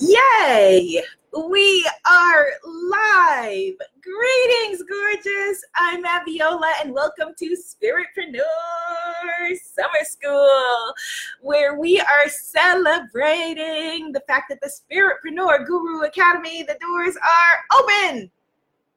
Yay! We are live. Greetings, gorgeous. I'm Abiola, and welcome to Spiritpreneur Summer School, where we are celebrating the fact that the Spiritpreneur Guru Academy, the doors are open.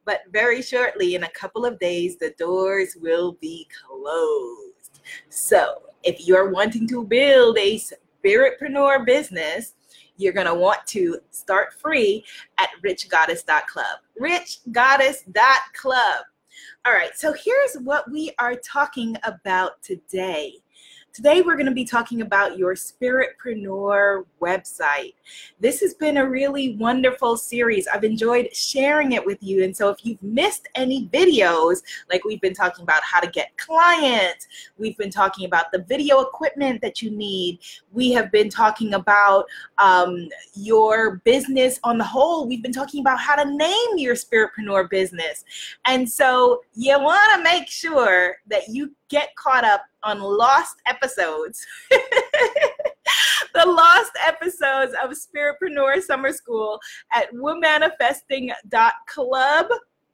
But very shortly, in a couple of days, the doors will be closed. So, if you're wanting to build a Spiritpreneur business, you're going to want to start free at richgoddess.club. Richgoddess.club. All right, so here's what we are talking about today. Today, we're going to be talking about your Spiritpreneur website. This has been a really wonderful series. I've enjoyed sharing it with you. And so, if you've missed any videos, like we've been talking about how to get clients, we've been talking about the video equipment that you need, we have been talking about um, your business on the whole, we've been talking about how to name your Spiritpreneur business. And so, you want to make sure that you get caught up on lost episodes. the lost episodes of Spiritpreneur Summer School at womanifesting.club.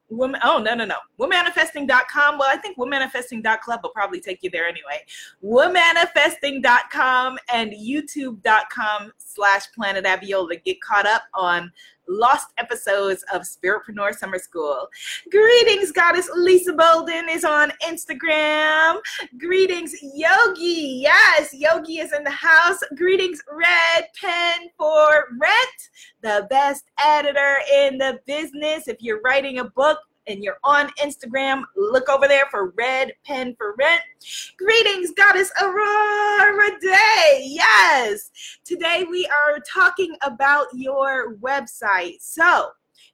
Woman, oh, no, no, no. Womanifesting.com. Well, I think womanifesting.club will probably take you there anyway. Womanifesting.com and youtube.com slash planet Abiola. Get caught up on lost episodes of Spiritpreneur Summer School. Greetings, Goddess Lisa Bolden is on Instagram. Greetings, Yogi. Yes, Yogi is in the house. Greetings, Red Pen for Rent, the best editor in the business. If you're writing a book, and you're on Instagram, look over there for Red Pen for Rent. Greetings, Goddess Aurora Day. Yes, today we are talking about your website. So,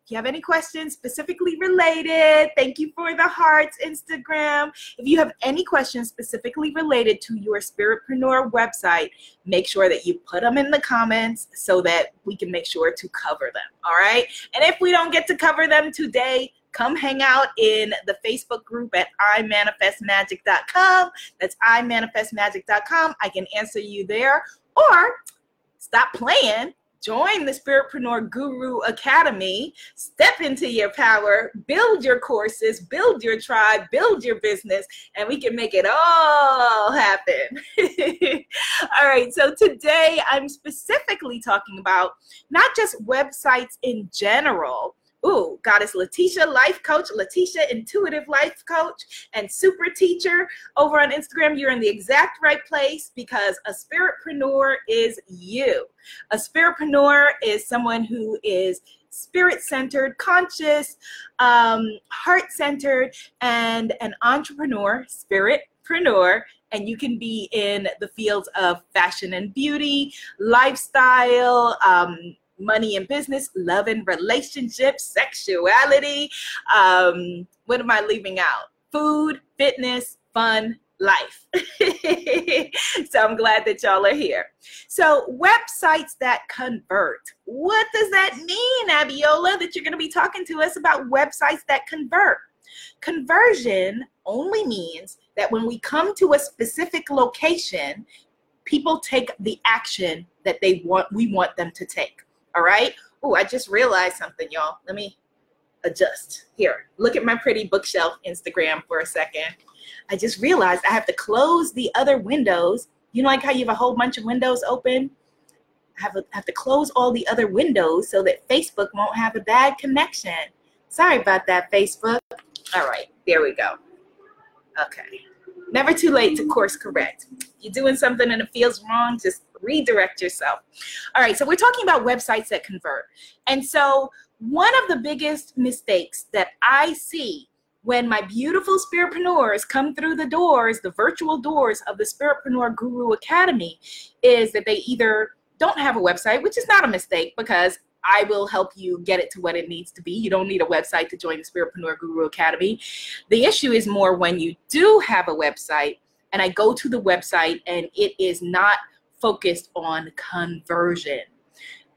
if you have any questions specifically related, thank you for the hearts, Instagram. If you have any questions specifically related to your Spiritpreneur website, make sure that you put them in the comments so that we can make sure to cover them. All right. And if we don't get to cover them today, come hang out in the Facebook group at imanifestmagic.com. That's imanifestmagic.com. I can answer you there. Or stop playing. Join the Spiritpreneur Guru Academy. Step into your power, build your courses, build your tribe, build your business, and we can make it all happen. all right, so today I'm specifically talking about not just websites in general, Ooh, Goddess Letitia, life coach, Letitia, intuitive life coach, and super teacher over on Instagram. You're in the exact right place because a spiritpreneur is you. A spiritpreneur is someone who is spirit centered, conscious, um, heart centered, and an entrepreneur, spiritpreneur. And you can be in the fields of fashion and beauty, lifestyle, um, money and business, love and relationships, sexuality. Um, what am I leaving out? Food, fitness, fun, life. so I'm glad that y'all are here. So, websites that convert. What does that mean, Abiola, that you're going to be talking to us about websites that convert? Conversion only means that when we come to a specific location, people take the action that they want we want them to take. All right. Oh, I just realized something, y'all. Let me adjust. Here, look at my pretty bookshelf Instagram for a second. I just realized I have to close the other windows. You know, like how you have a whole bunch of windows open? I have, a, have to close all the other windows so that Facebook won't have a bad connection. Sorry about that, Facebook. All right, there we go. Okay. Never too late to course correct. You're doing something and it feels wrong, just redirect yourself. All right, so we're talking about websites that convert. And so, one of the biggest mistakes that I see when my beautiful spiritpreneurs come through the doors, the virtual doors of the Spiritpreneur Guru Academy, is that they either don't have a website, which is not a mistake because I will help you get it to what it needs to be. You don't need a website to join the Spiritpreneur Guru Academy. The issue is more when you do have a website and I go to the website and it is not focused on conversion.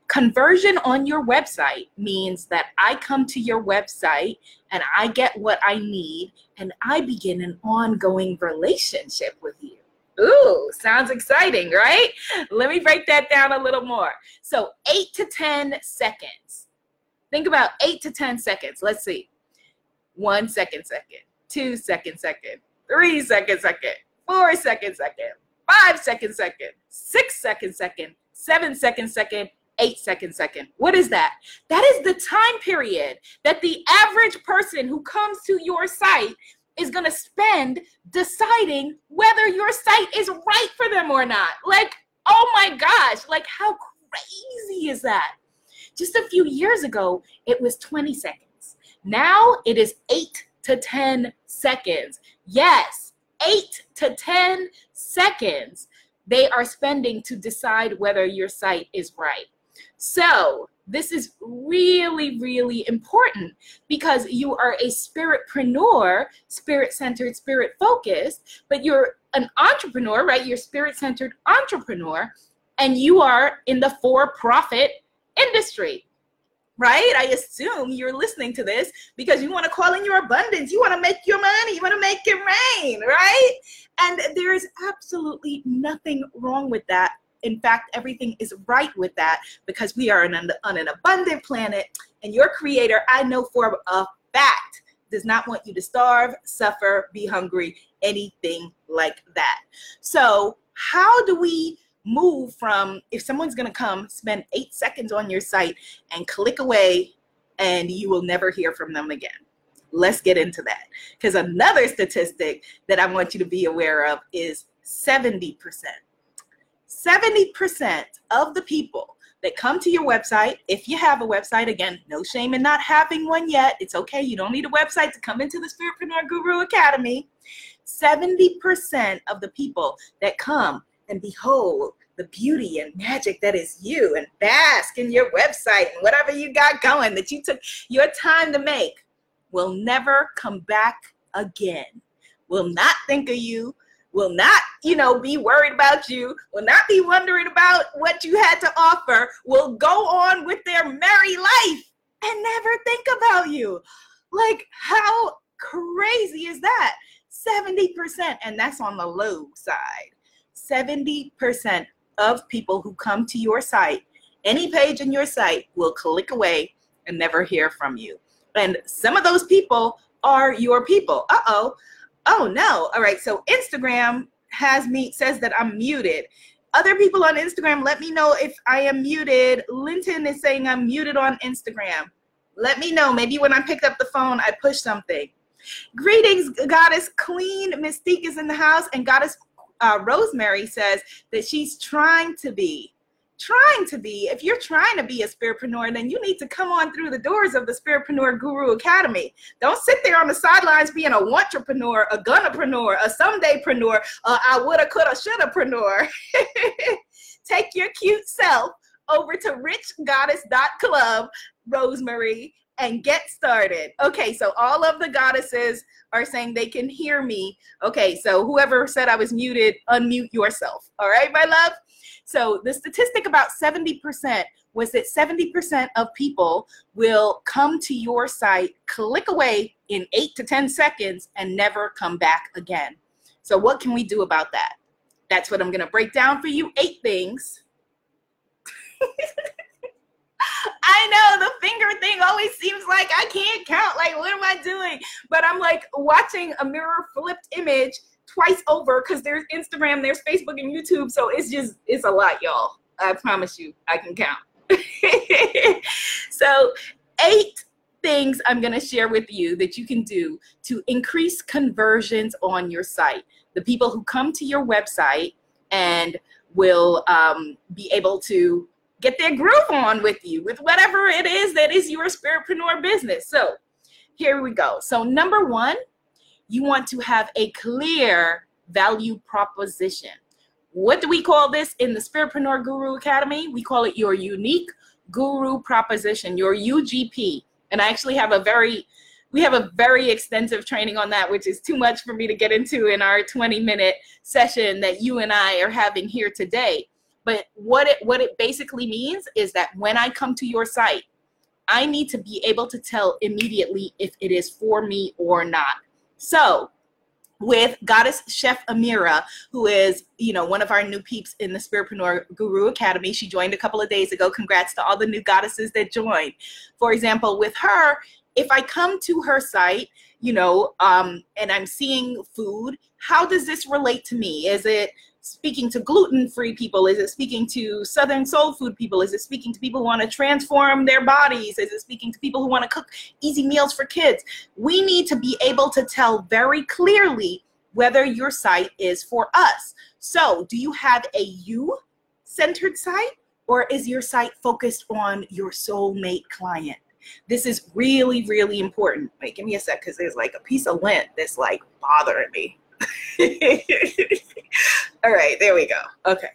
Conversion on your website means that I come to your website and I get what I need and I begin an ongoing relationship with you. Ooh, sounds exciting, right? Let me break that down a little more. So, eight to 10 seconds. Think about eight to 10 seconds. Let's see. One second, second, two second, second, three second, second, four second, second, five second, second, six second, second, seven second, second, eight second, second. What is that? That is the time period that the average person who comes to your site is going to spend deciding whether your site is right for them or not. Like, oh my gosh, like how crazy is that? Just a few years ago, it was 20 seconds. Now it is 8 to 10 seconds. Yes, 8 to 10 seconds they are spending to decide whether your site is right. So, this is really, really important because you are a spiritpreneur, spirit centered, spirit focused, but you're an entrepreneur, right? You're spirit centered entrepreneur, and you are in the for profit industry, right? I assume you're listening to this because you want to call in your abundance, you want to make your money, you want to make it rain, right? And there is absolutely nothing wrong with that in fact, everything is right with that because we are on an, on an abundant planet, and your creator, I know for a fact, does not want you to starve, suffer, be hungry, anything like that. So, how do we move from if someone's going to come spend eight seconds on your site and click away and you will never hear from them again? Let's get into that. Because another statistic that I want you to be aware of is 70%. 70% of the people that come to your website, if you have a website, again, no shame in not having one yet. It's okay. You don't need a website to come into the Spiritpreneur Guru Academy. 70% of the people that come and behold the beauty and magic that is you and bask in your website and whatever you got going that you took your time to make will never come back again, will not think of you, will not, you know, be worried about you, will not be wondering about what you had to offer, will go on with their merry life and never think about you. Like, how crazy is that? 70%, and that's on the low side. 70% of people who come to your site, any page in your site, will click away and never hear from you. And some of those people are your people. Uh oh oh no. All right. So instagram has me says that i'm muted. Other people on instagram let me know if i am muted. Linton is saying i'm muted on instagram. Let me know. Maybe when i picked up the phone i pushed something. Greetings goddess queen. Mystique is in the house and goddess uh, rosemary says that she's trying to be trying to be, if you're trying to be a spiritpreneur, then you need to come on through the doors of the Spiritpreneur Guru Academy. Don't sit there on the sidelines being a entrepreneur, a gunnerpreneur, a somedaypreneur, a I woulda, coulda, shoulda-preneur. Take your cute self over to richgoddess.club, Rosemary, and get started. Okay, so all of the goddesses are saying they can hear me. Okay, so whoever said I was muted, unmute yourself. All right, my love? So the statistic about 70% was that 70% of people will come to your site, click away in eight to 10 seconds, and never come back again. So, what can we do about that? That's what I'm to break down for you eight things. I know the finger thing always seems like I can't count. Like, what am I doing? But I'm like watching a mirror flipped image twice over because there's Instagram, there's Facebook, and YouTube. So it's just, it's a lot, y'all. I promise you, I can count. so, eight things I'm going to share with you that you can do to increase conversions on your site. The people who come to your website and will um, be able to get their groove on with you, with whatever it is that is your spiritpreneur business. So, here we go. So, number one, you want to have a clear value proposition. What do we call this in the Spiritpreneur Guru Academy? We call it your unique guru proposition, your UGP. And I actually have a very we have a very extensive training on that, which is too much for me to get into in our 20 minute session that you and I are having here today. But what it what it basically means is that when I come to your site, I need to be able to tell immediately if it is for me or not. So, with goddess chef amira who is you know one of our new peeps in the spiritpreneur guru academy she joined a couple of days ago. Congrats to all the new goddesses that joined. For example with her if i come to her site you know um, and i'm seeing food how does this relate to me? Is it speaking to gluten free people? Is it speaking to Southern soul food people? Is it speaking to people who want to transform their bodies? Is it speaking to people who want to cook easy meals for kids? We need to be able to tell very clearly whether your site is for us. So, do you have a you centered site or is your site focused on your soulmate client? This is really, really important. Wait, give me a sec because there's like a piece of lint that's like bothering me. All right, there we go. Okay.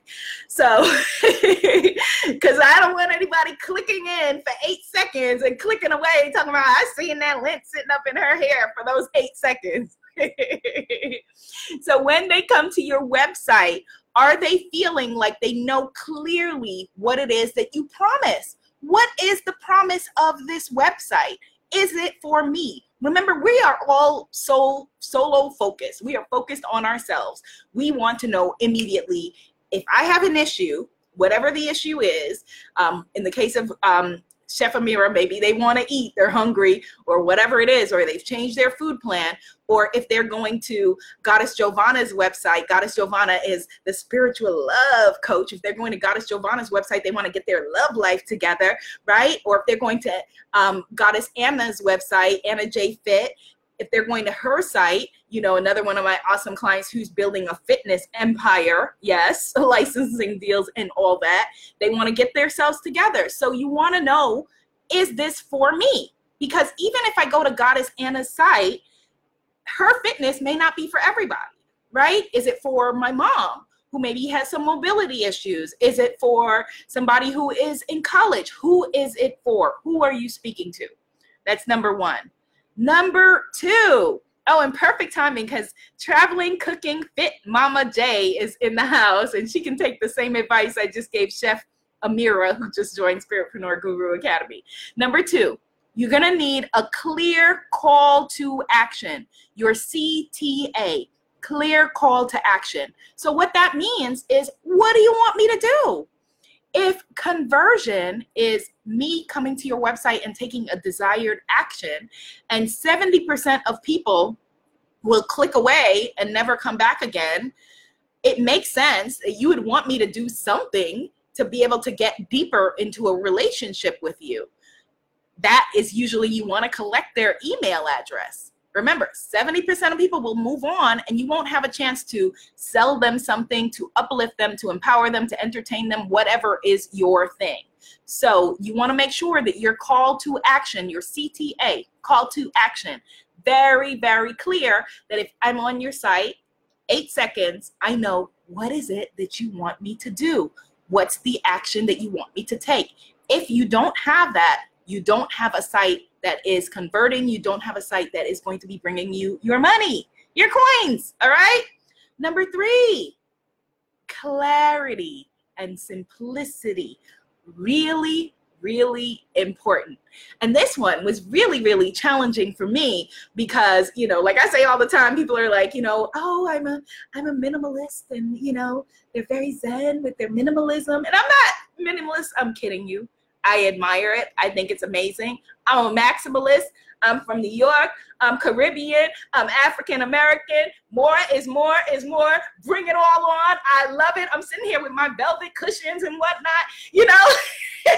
So, because I don't want anybody clicking in for eight seconds and clicking away, talking about I seen that lint sitting up in her hair for those eight seconds. so, when they come to your website, are they feeling like they know clearly what it is that you promise? What is the promise of this website? Is it for me? Remember, we are all so solo focused. We are focused on ourselves. We want to know immediately if I have an issue, whatever the issue is. Um, in the case of um, Chef Amira, maybe they want to eat, they're hungry, or whatever it is, or they've changed their food plan, or if they're going to Goddess Giovanna's website, Goddess Giovanna is the spiritual love coach. If they're going to Goddess Giovanna's website, they want to get their love life together, right? Or if they're going to um, Goddess Anna's website, Anna J Fit, if they're going to her site, you know, another one of my awesome clients who's building a fitness empire, yes, licensing deals and all that, they want to get themselves together. So you want to know, is this for me? Because even if I go to Goddess Anna's site, her fitness may not be for everybody, right? Is it for my mom? Who maybe has some mobility issues? Is it for somebody who is in college? Who is it for? Who are you speaking to? That's number one. Number two, oh, and perfect timing because traveling, cooking, fit Mama J is in the house, and she can take the same advice I just gave Chef Amira, who just joined Spiritpreneur Guru Academy. Number two, you're gonna need a clear call to action, your CTA, clear call to action. So, what that means is, what do you want me to do? If conversion is me coming to your website and taking a desired action, and 70% of people will click away and never come back again, it makes sense that you would want me to do something to be able to get deeper into a relationship with you. That is usually you want to collect their email address. Remember, 70% of people will move on and you won't have a chance to sell them something, to uplift them, to empower them, to entertain them, whatever is your thing. So you want to make sure that your call to action, your CTA, call to action, very, very clear that if I'm on your site, eight seconds, I know what is it that you want me to do? What's the action that you want me to take? If you don't have that, you don't have a site that is converting. You don't have a site that is going to be bringing you your money, your coins. All right. Number three, clarity and simplicity. Really, really important. And this one was really, really challenging for me because, you know, like I say all the time, people are like, you know, oh, I'm a I'm a minimalist and you know, they're very zen with their minimalism. And I'm not minimalist, I'm kidding you. I admire it. I think it's amazing. I'm a maximalist. I'm from New York. I'm Caribbean. I'm African American. More is more is more. Bring it all on. I love it. I'm sitting here with my velvet cushions and whatnot, you know.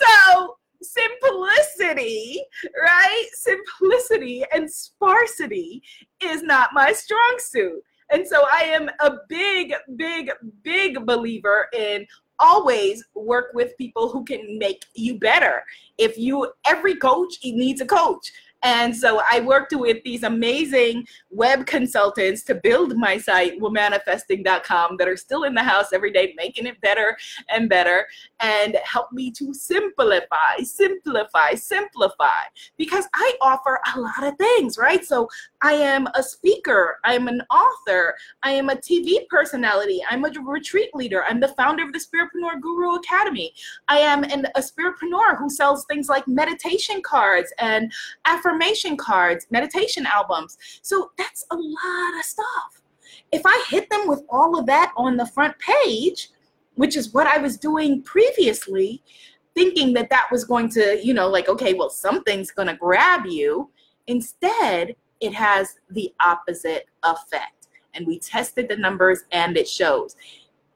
so simplicity, right? Simplicity and sparsity is not my strong suit. And so I am a big, big, big believer in always work with people who can make you better. If you, every coach needs a coach. And so I worked with these amazing web consultants to build my site, womanifesting.com, that are still in the house every day, making it better and better, and help me to simplify, simplify, simplify. Because I offer a lot of things, right? So I am a speaker, I'm an author, I am a TV personality, I'm a retreat leader, I'm the founder of the Spiritpreneur Guru Academy. I am an, a spiritpreneur who sells things like meditation cards and affirmation cards, meditation albums. So that's a lot of stuff. If I hit them with all of that on the front page, which is what I was doing previously, thinking that that was going to, you know, like, okay, well, something's going to grab you. Instead, it has the opposite effect. And we tested the numbers and it shows.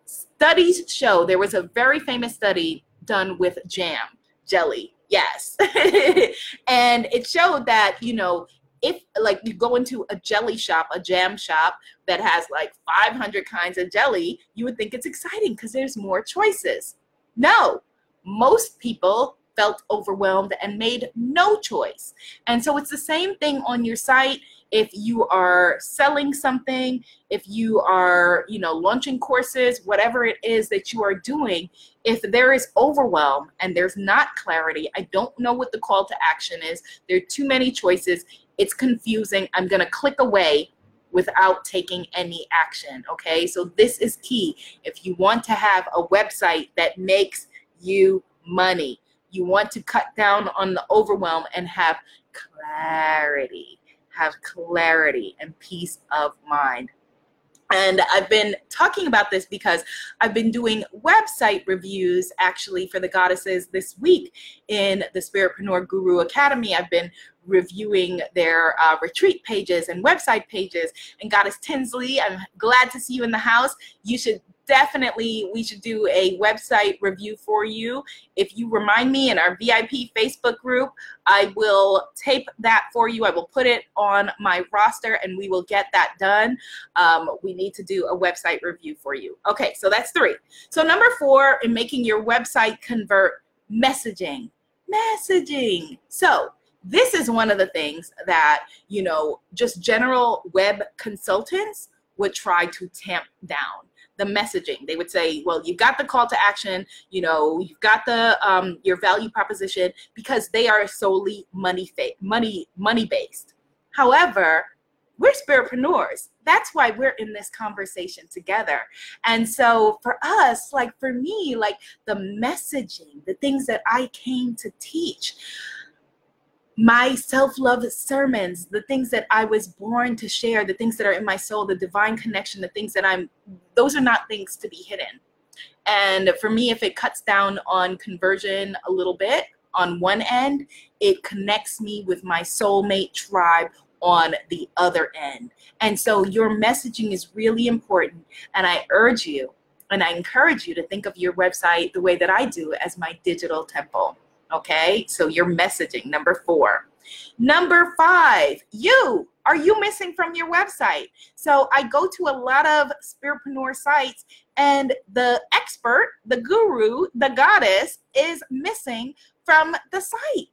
Studies show there was a very famous study done with jam, jelly, yes. and it showed that, you know, if like you go into a jelly shop, a jam shop that has like 500 kinds of jelly, you would think it's exciting because there's more choices. No, most people felt overwhelmed and made no choice. And so it's the same thing on your site if you are selling something, if you are, you know, launching courses, whatever it is that you are doing, if there is overwhelm and there's not clarity, I don't know what the call to action is. There are too many choices. It's confusing. I'm going to click away without taking any action. Okay. So this is key. If you want to have a website that makes you money. You want to cut down on the overwhelm and have clarity, have clarity and peace of mind. And I've been talking about this because I've been doing website reviews actually for the goddesses this week in the Spiritpreneur Guru Academy. I've been reviewing their uh, retreat pages and website pages. And Goddess Tinsley, I'm glad to see you in the house. You should definitely we should do a website review for you. If you remind me in our VIP Facebook group, I will tape that for you. I will put it on my roster and we will get that done. Um, we need to do a website review for you. Okay, so that's three. So, number four, in making your website convert messaging. Messaging. So, this is one of the things that, you know, just general web consultants would try to tamp down the messaging. They would say, well, you've got the call to action, you know, you've got the um, your value proposition because they are solely money fa- money money based. However, we're spiritpreneurs. That's why we're in this conversation together. And so for us, like for me, like the messaging, the things that I came to teach, my self love sermons, the things that I was born to share, the things that are in my soul, the divine connection, the things that I'm, those are not things to be hidden. And for me, if it cuts down on conversion a little bit on one end, it connects me with my soulmate tribe on the other end. And so your messaging is really important. And I urge you and I encourage you to think of your website the way that I do as my digital temple. Okay, so your messaging, number four. Number five, you. Are you missing from your website? So I go to a lot of spiritpreneur sites and the expert, the guru, the goddess is missing from the site.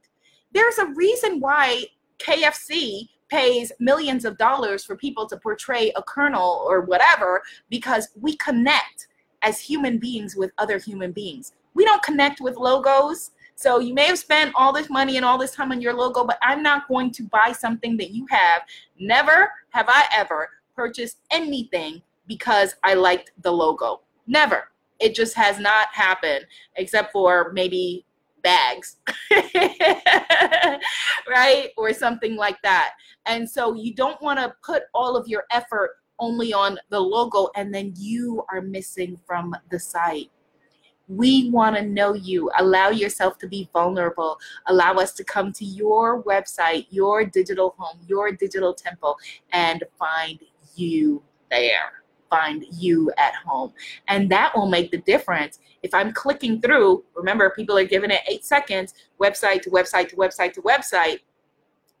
There's a reason why KFC pays millions of dollars for people to portray a colonel or whatever because we connect as human beings with other human beings. We don't connect with logos. So you may have spent all this money and all this time on your logo, but I'm not going to buy something that you have. Never have I ever purchased anything because I liked the logo. Never. It just has not happened, except for maybe bags, right? Or something like that. And so you don't want to put all of your effort only on the logo and then you are missing from the site. We want to know you. Allow yourself to be vulnerable. Allow us to come to your website, your digital home, your digital temple, and find you there. Find you at home. And that will make the difference. If I'm clicking through, remember, people are giving it eight seconds, website to website to website to website.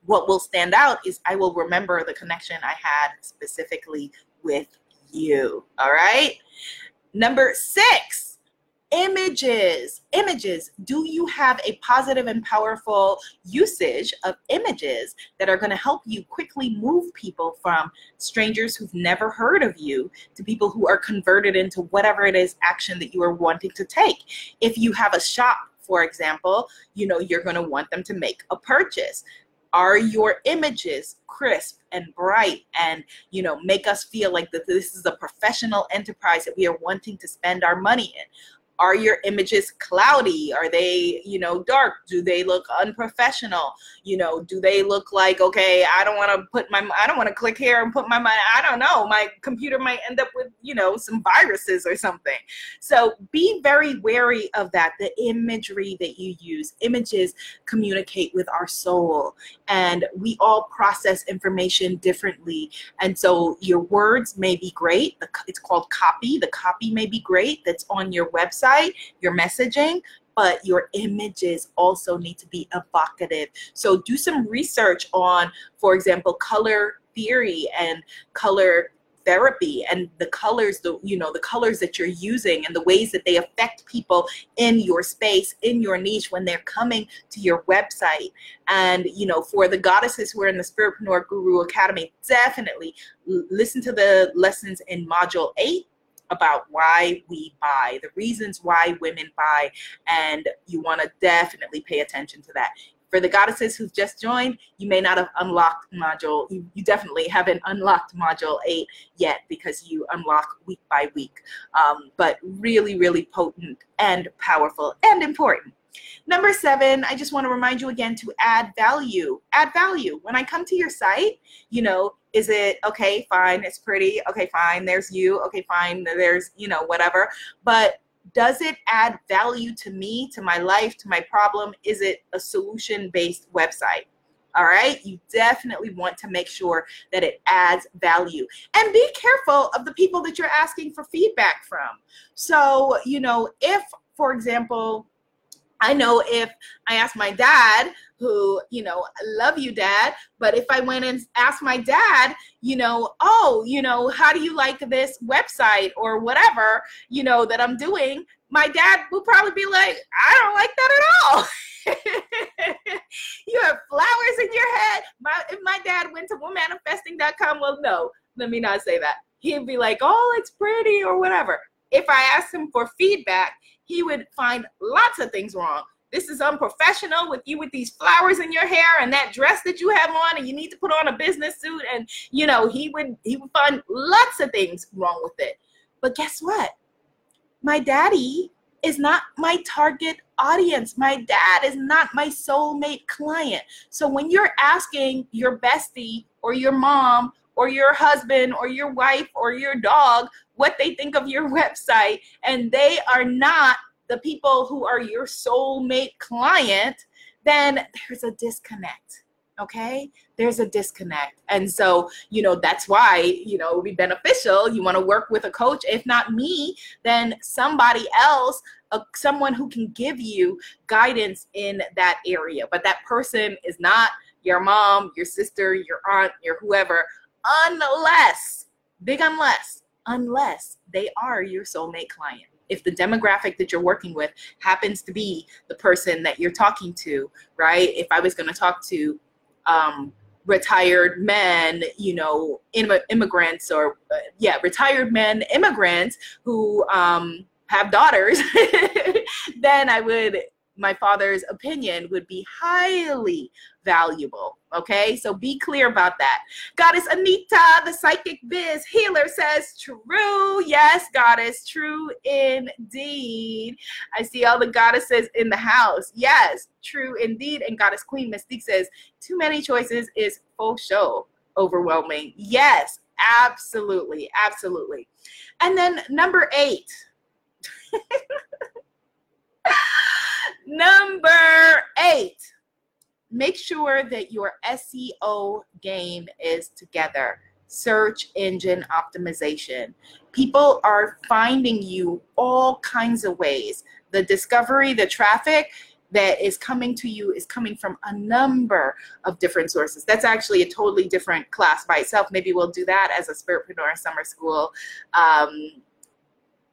What will stand out is I will remember the connection I had specifically with you. All right. Number six images. Images. Do you have a positive and powerful usage of images that are going to help you quickly move people from strangers who've never heard of you to people who are converted into whatever it is action that you are wanting to take? If you have a shop for example you know you're going to want them to make a purchase. Are your images crisp and bright and you know make us feel like that this is a professional enterprise that we are wanting to spend our money in are your images cloudy? Are they you know dark? Do they look unprofessional? You know do they look like okay i don't want to put my i don't want to click here and put my i don't know my computer might end up with you know some viruses or something. So be very wary of that the imagery that you use. Images communicate with our soul and we all process information differently. And so your words may be great it's called copy the copy may be great that's on your website your messaging but your images also need to be evocative. So do some research on, for example, color theory and color therapy and the colors the you know the colors that you're using and the ways that they affect people in your space in your niche when they're coming to your website and you know for the goddesses who are in the spiritpreneur guru academy definitely listen to the lessons in module 8 about why we buy, the reasons why women buy, and you want to definitely pay attention to that. For the goddesses who've just joined, you may not have unlocked module, you, you definitely haven't unlocked module eight yet because you unlock week by week. Um, but really, really potent and powerful and important. Number seven, I just want to remind you again to add value. Add value. When I come to your site, you know, is it okay, fine, it's pretty, okay, fine, there's you, okay, fine, there's, you know, whatever. But does it add value to me, to my life, to my problem? Is it a solution based website? All right, you definitely want to make sure that it adds value and be careful of the people that you're asking for feedback from. So, you know, if, for example, I know if I ask my dad, who, you know, love you, dad, but if I went and asked my dad, you know, oh, you know, how do you like this website or whatever, you know, that I'm doing, my dad would probably be like, I don't like that at all. you have flowers in your head. My, if my dad went to womanifesting.com, well, no, let me not say that. He'd be like, oh, it's pretty or whatever. If I asked him for feedback, he would find lots of things wrong. This is unprofessional with you with these flowers in your hair and that dress that you have on, and you need to put on a business suit. And you know, he would he would find lots of things wrong with it. But guess what? My daddy is not my target audience. My dad is not my soulmate client. So when you're asking your bestie or your mom or your husband or your wife or your dog what they think of your website and they are not the people who are your soulmate client, then there's a disconnect. Okay, there's a disconnect. And so, you know, that's why, you know, it would be beneficial. You want to work with a coach. If not me, then somebody else, uh, someone who can give you guidance in that area. But that person is not your mom, your sister, your aunt, your whoever, unless, big unless, unless they are your soulmate client. If the demographic that you're working with happens to be the person that you're talking to, right? If I was going to talk to um, retired men, you know, Im- immigrants or, uh, yeah, retired men, immigrants who um, have daughters, then I would my father's opinion would be highly valuable. Okay, so be clear about that. Goddess Anita, the psychic biz healer, says true. Yes, goddess, true indeed. I see all the goddesses in the house. Yes, true indeed. And goddess Queen Mystique says too many choices is full show overwhelming. Yes, absolutely, absolutely. And then number eight. Number eight, make sure that your SEO game is together. Search engine optimization. People are finding you all kinds of ways. The discovery, the traffic, that is coming to you is coming from a number of different sources. That's actually a totally different class by itself. Maybe we'll do that as a Spiritpreneur Summer School um,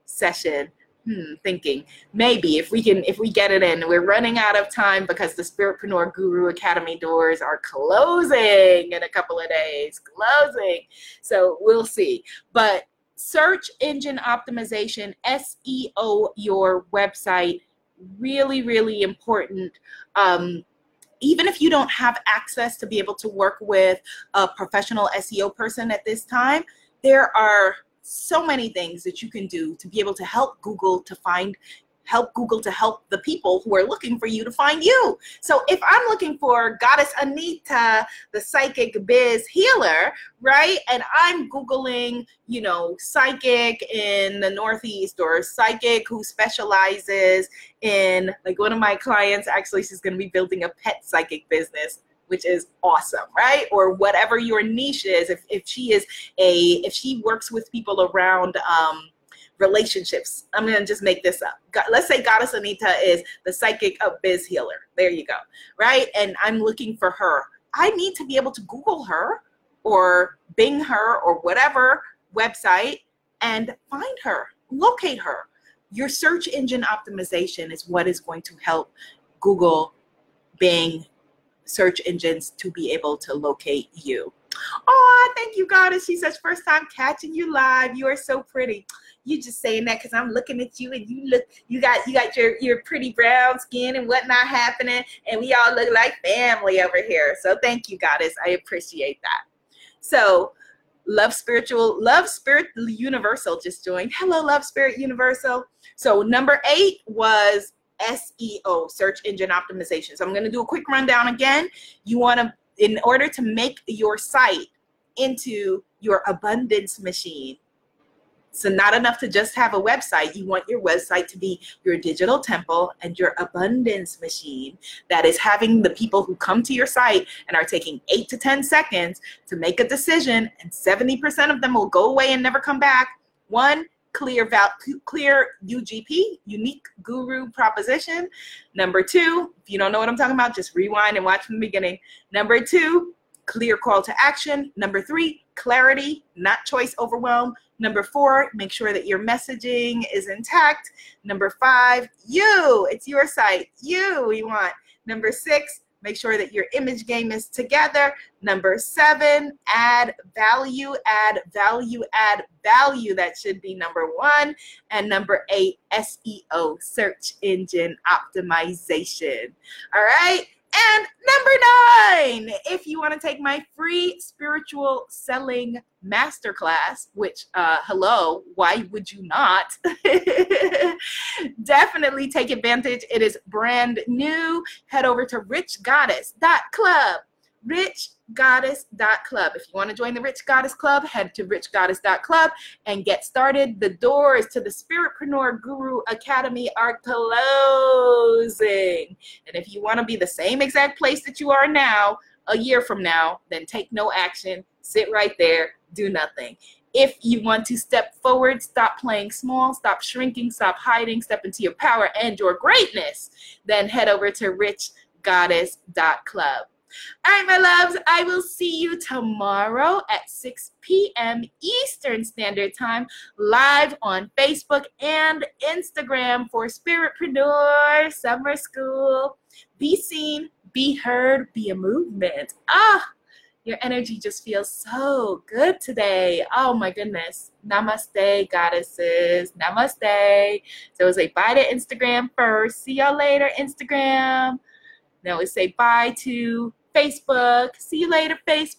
session hmm, thinking. Maybe if we can if we get it in we're running out of time because the spiritpreneur guru academy doors are closing in a couple of days closing. So we'll see. But search engine optimization seo your website really really important. Um, even if you don't have access to be able to work with a professional SEO person at this time, there are so many things that you can do to be able to help Google to find help Google to help the people who are looking for you to find you. So if I'm looking for Goddess Anita, the psychic biz healer, right? And I'm Googling, you know, psychic in the Northeast or psychic who specializes in, like one of my clients, actually, she's going to be building a pet psychic business which is awesome, right? Or whatever your niche is. If, if she is a, if she works with people around, um, relationships. I'm to just make this up. Let's say Goddess Anita is the psychic of biz healer. There you go. Right? And I'm looking for her. I need to be able to Google her or Bing her or whatever website and find her, locate her. Your search engine optimization is what is going to help Google, Bing, search engines to be able to locate you. Oh, thank you, Goddess. She says, first time catching you live. You are so pretty you just saying that because I'm looking at you and you look, you got you got your your pretty brown skin and whatnot happening, and we all look like family over here. So thank you, Goddess. I appreciate that. So Love Spiritual, Love Spirit Universal just joined. Hello, Love Spirit Universal. So number eight was SEO, search engine optimization. So I'm going to do a quick rundown again. You want to, in order to make your site into your abundance machine, so, not enough to just have a website. You want your website to be your digital temple and your abundance machine that is having the people who come to your site and are taking eight to 10 seconds to make a decision, and 70% of them will go away and never come back. One, clear val- clear UGP, unique guru proposition. Number two, if you don't know what I'm talking about, just rewind and watch from the beginning. Number two, clear call to action. Number three, clarity, not choice overwhelm. Number four, make sure that your messaging is intact. Number five, you, it's your site. You, we want. Number six, make sure that your image game is together. Number seven, add value, add value, add value. That should be number one. And number eight, SEO, search engine optimization. All right. And number nine, if you want to take my free spiritual selling masterclass, which, uh, hello, why would you not? Definitely take advantage. It is brand new. Head over to richgoddess.club richgoddess.club. If you want to join the Rich Goddess Club, head to richgoddess.club and get started. The doors to the Spiritpreneur Guru Academy are closing. And if you want to be the same exact place that you are now, a year from now, then take no action, sit right there, do nothing. If you want to step forward, stop playing small, stop shrinking, stop hiding, step into your power and your greatness, then head over to richgoddess.club. All right, my loves, I will see you tomorrow at 6 p.m. Eastern Standard Time, live on Facebook and Instagram for Spiritpreneur Summer School. Be seen, be heard, be a movement. Ah, your energy just feels so good today. Oh my goodness. Namaste, goddesses. Namaste. So we say bye to Instagram first. See y'all later, Instagram. Now we say bye to Facebook. See you later, Facebook.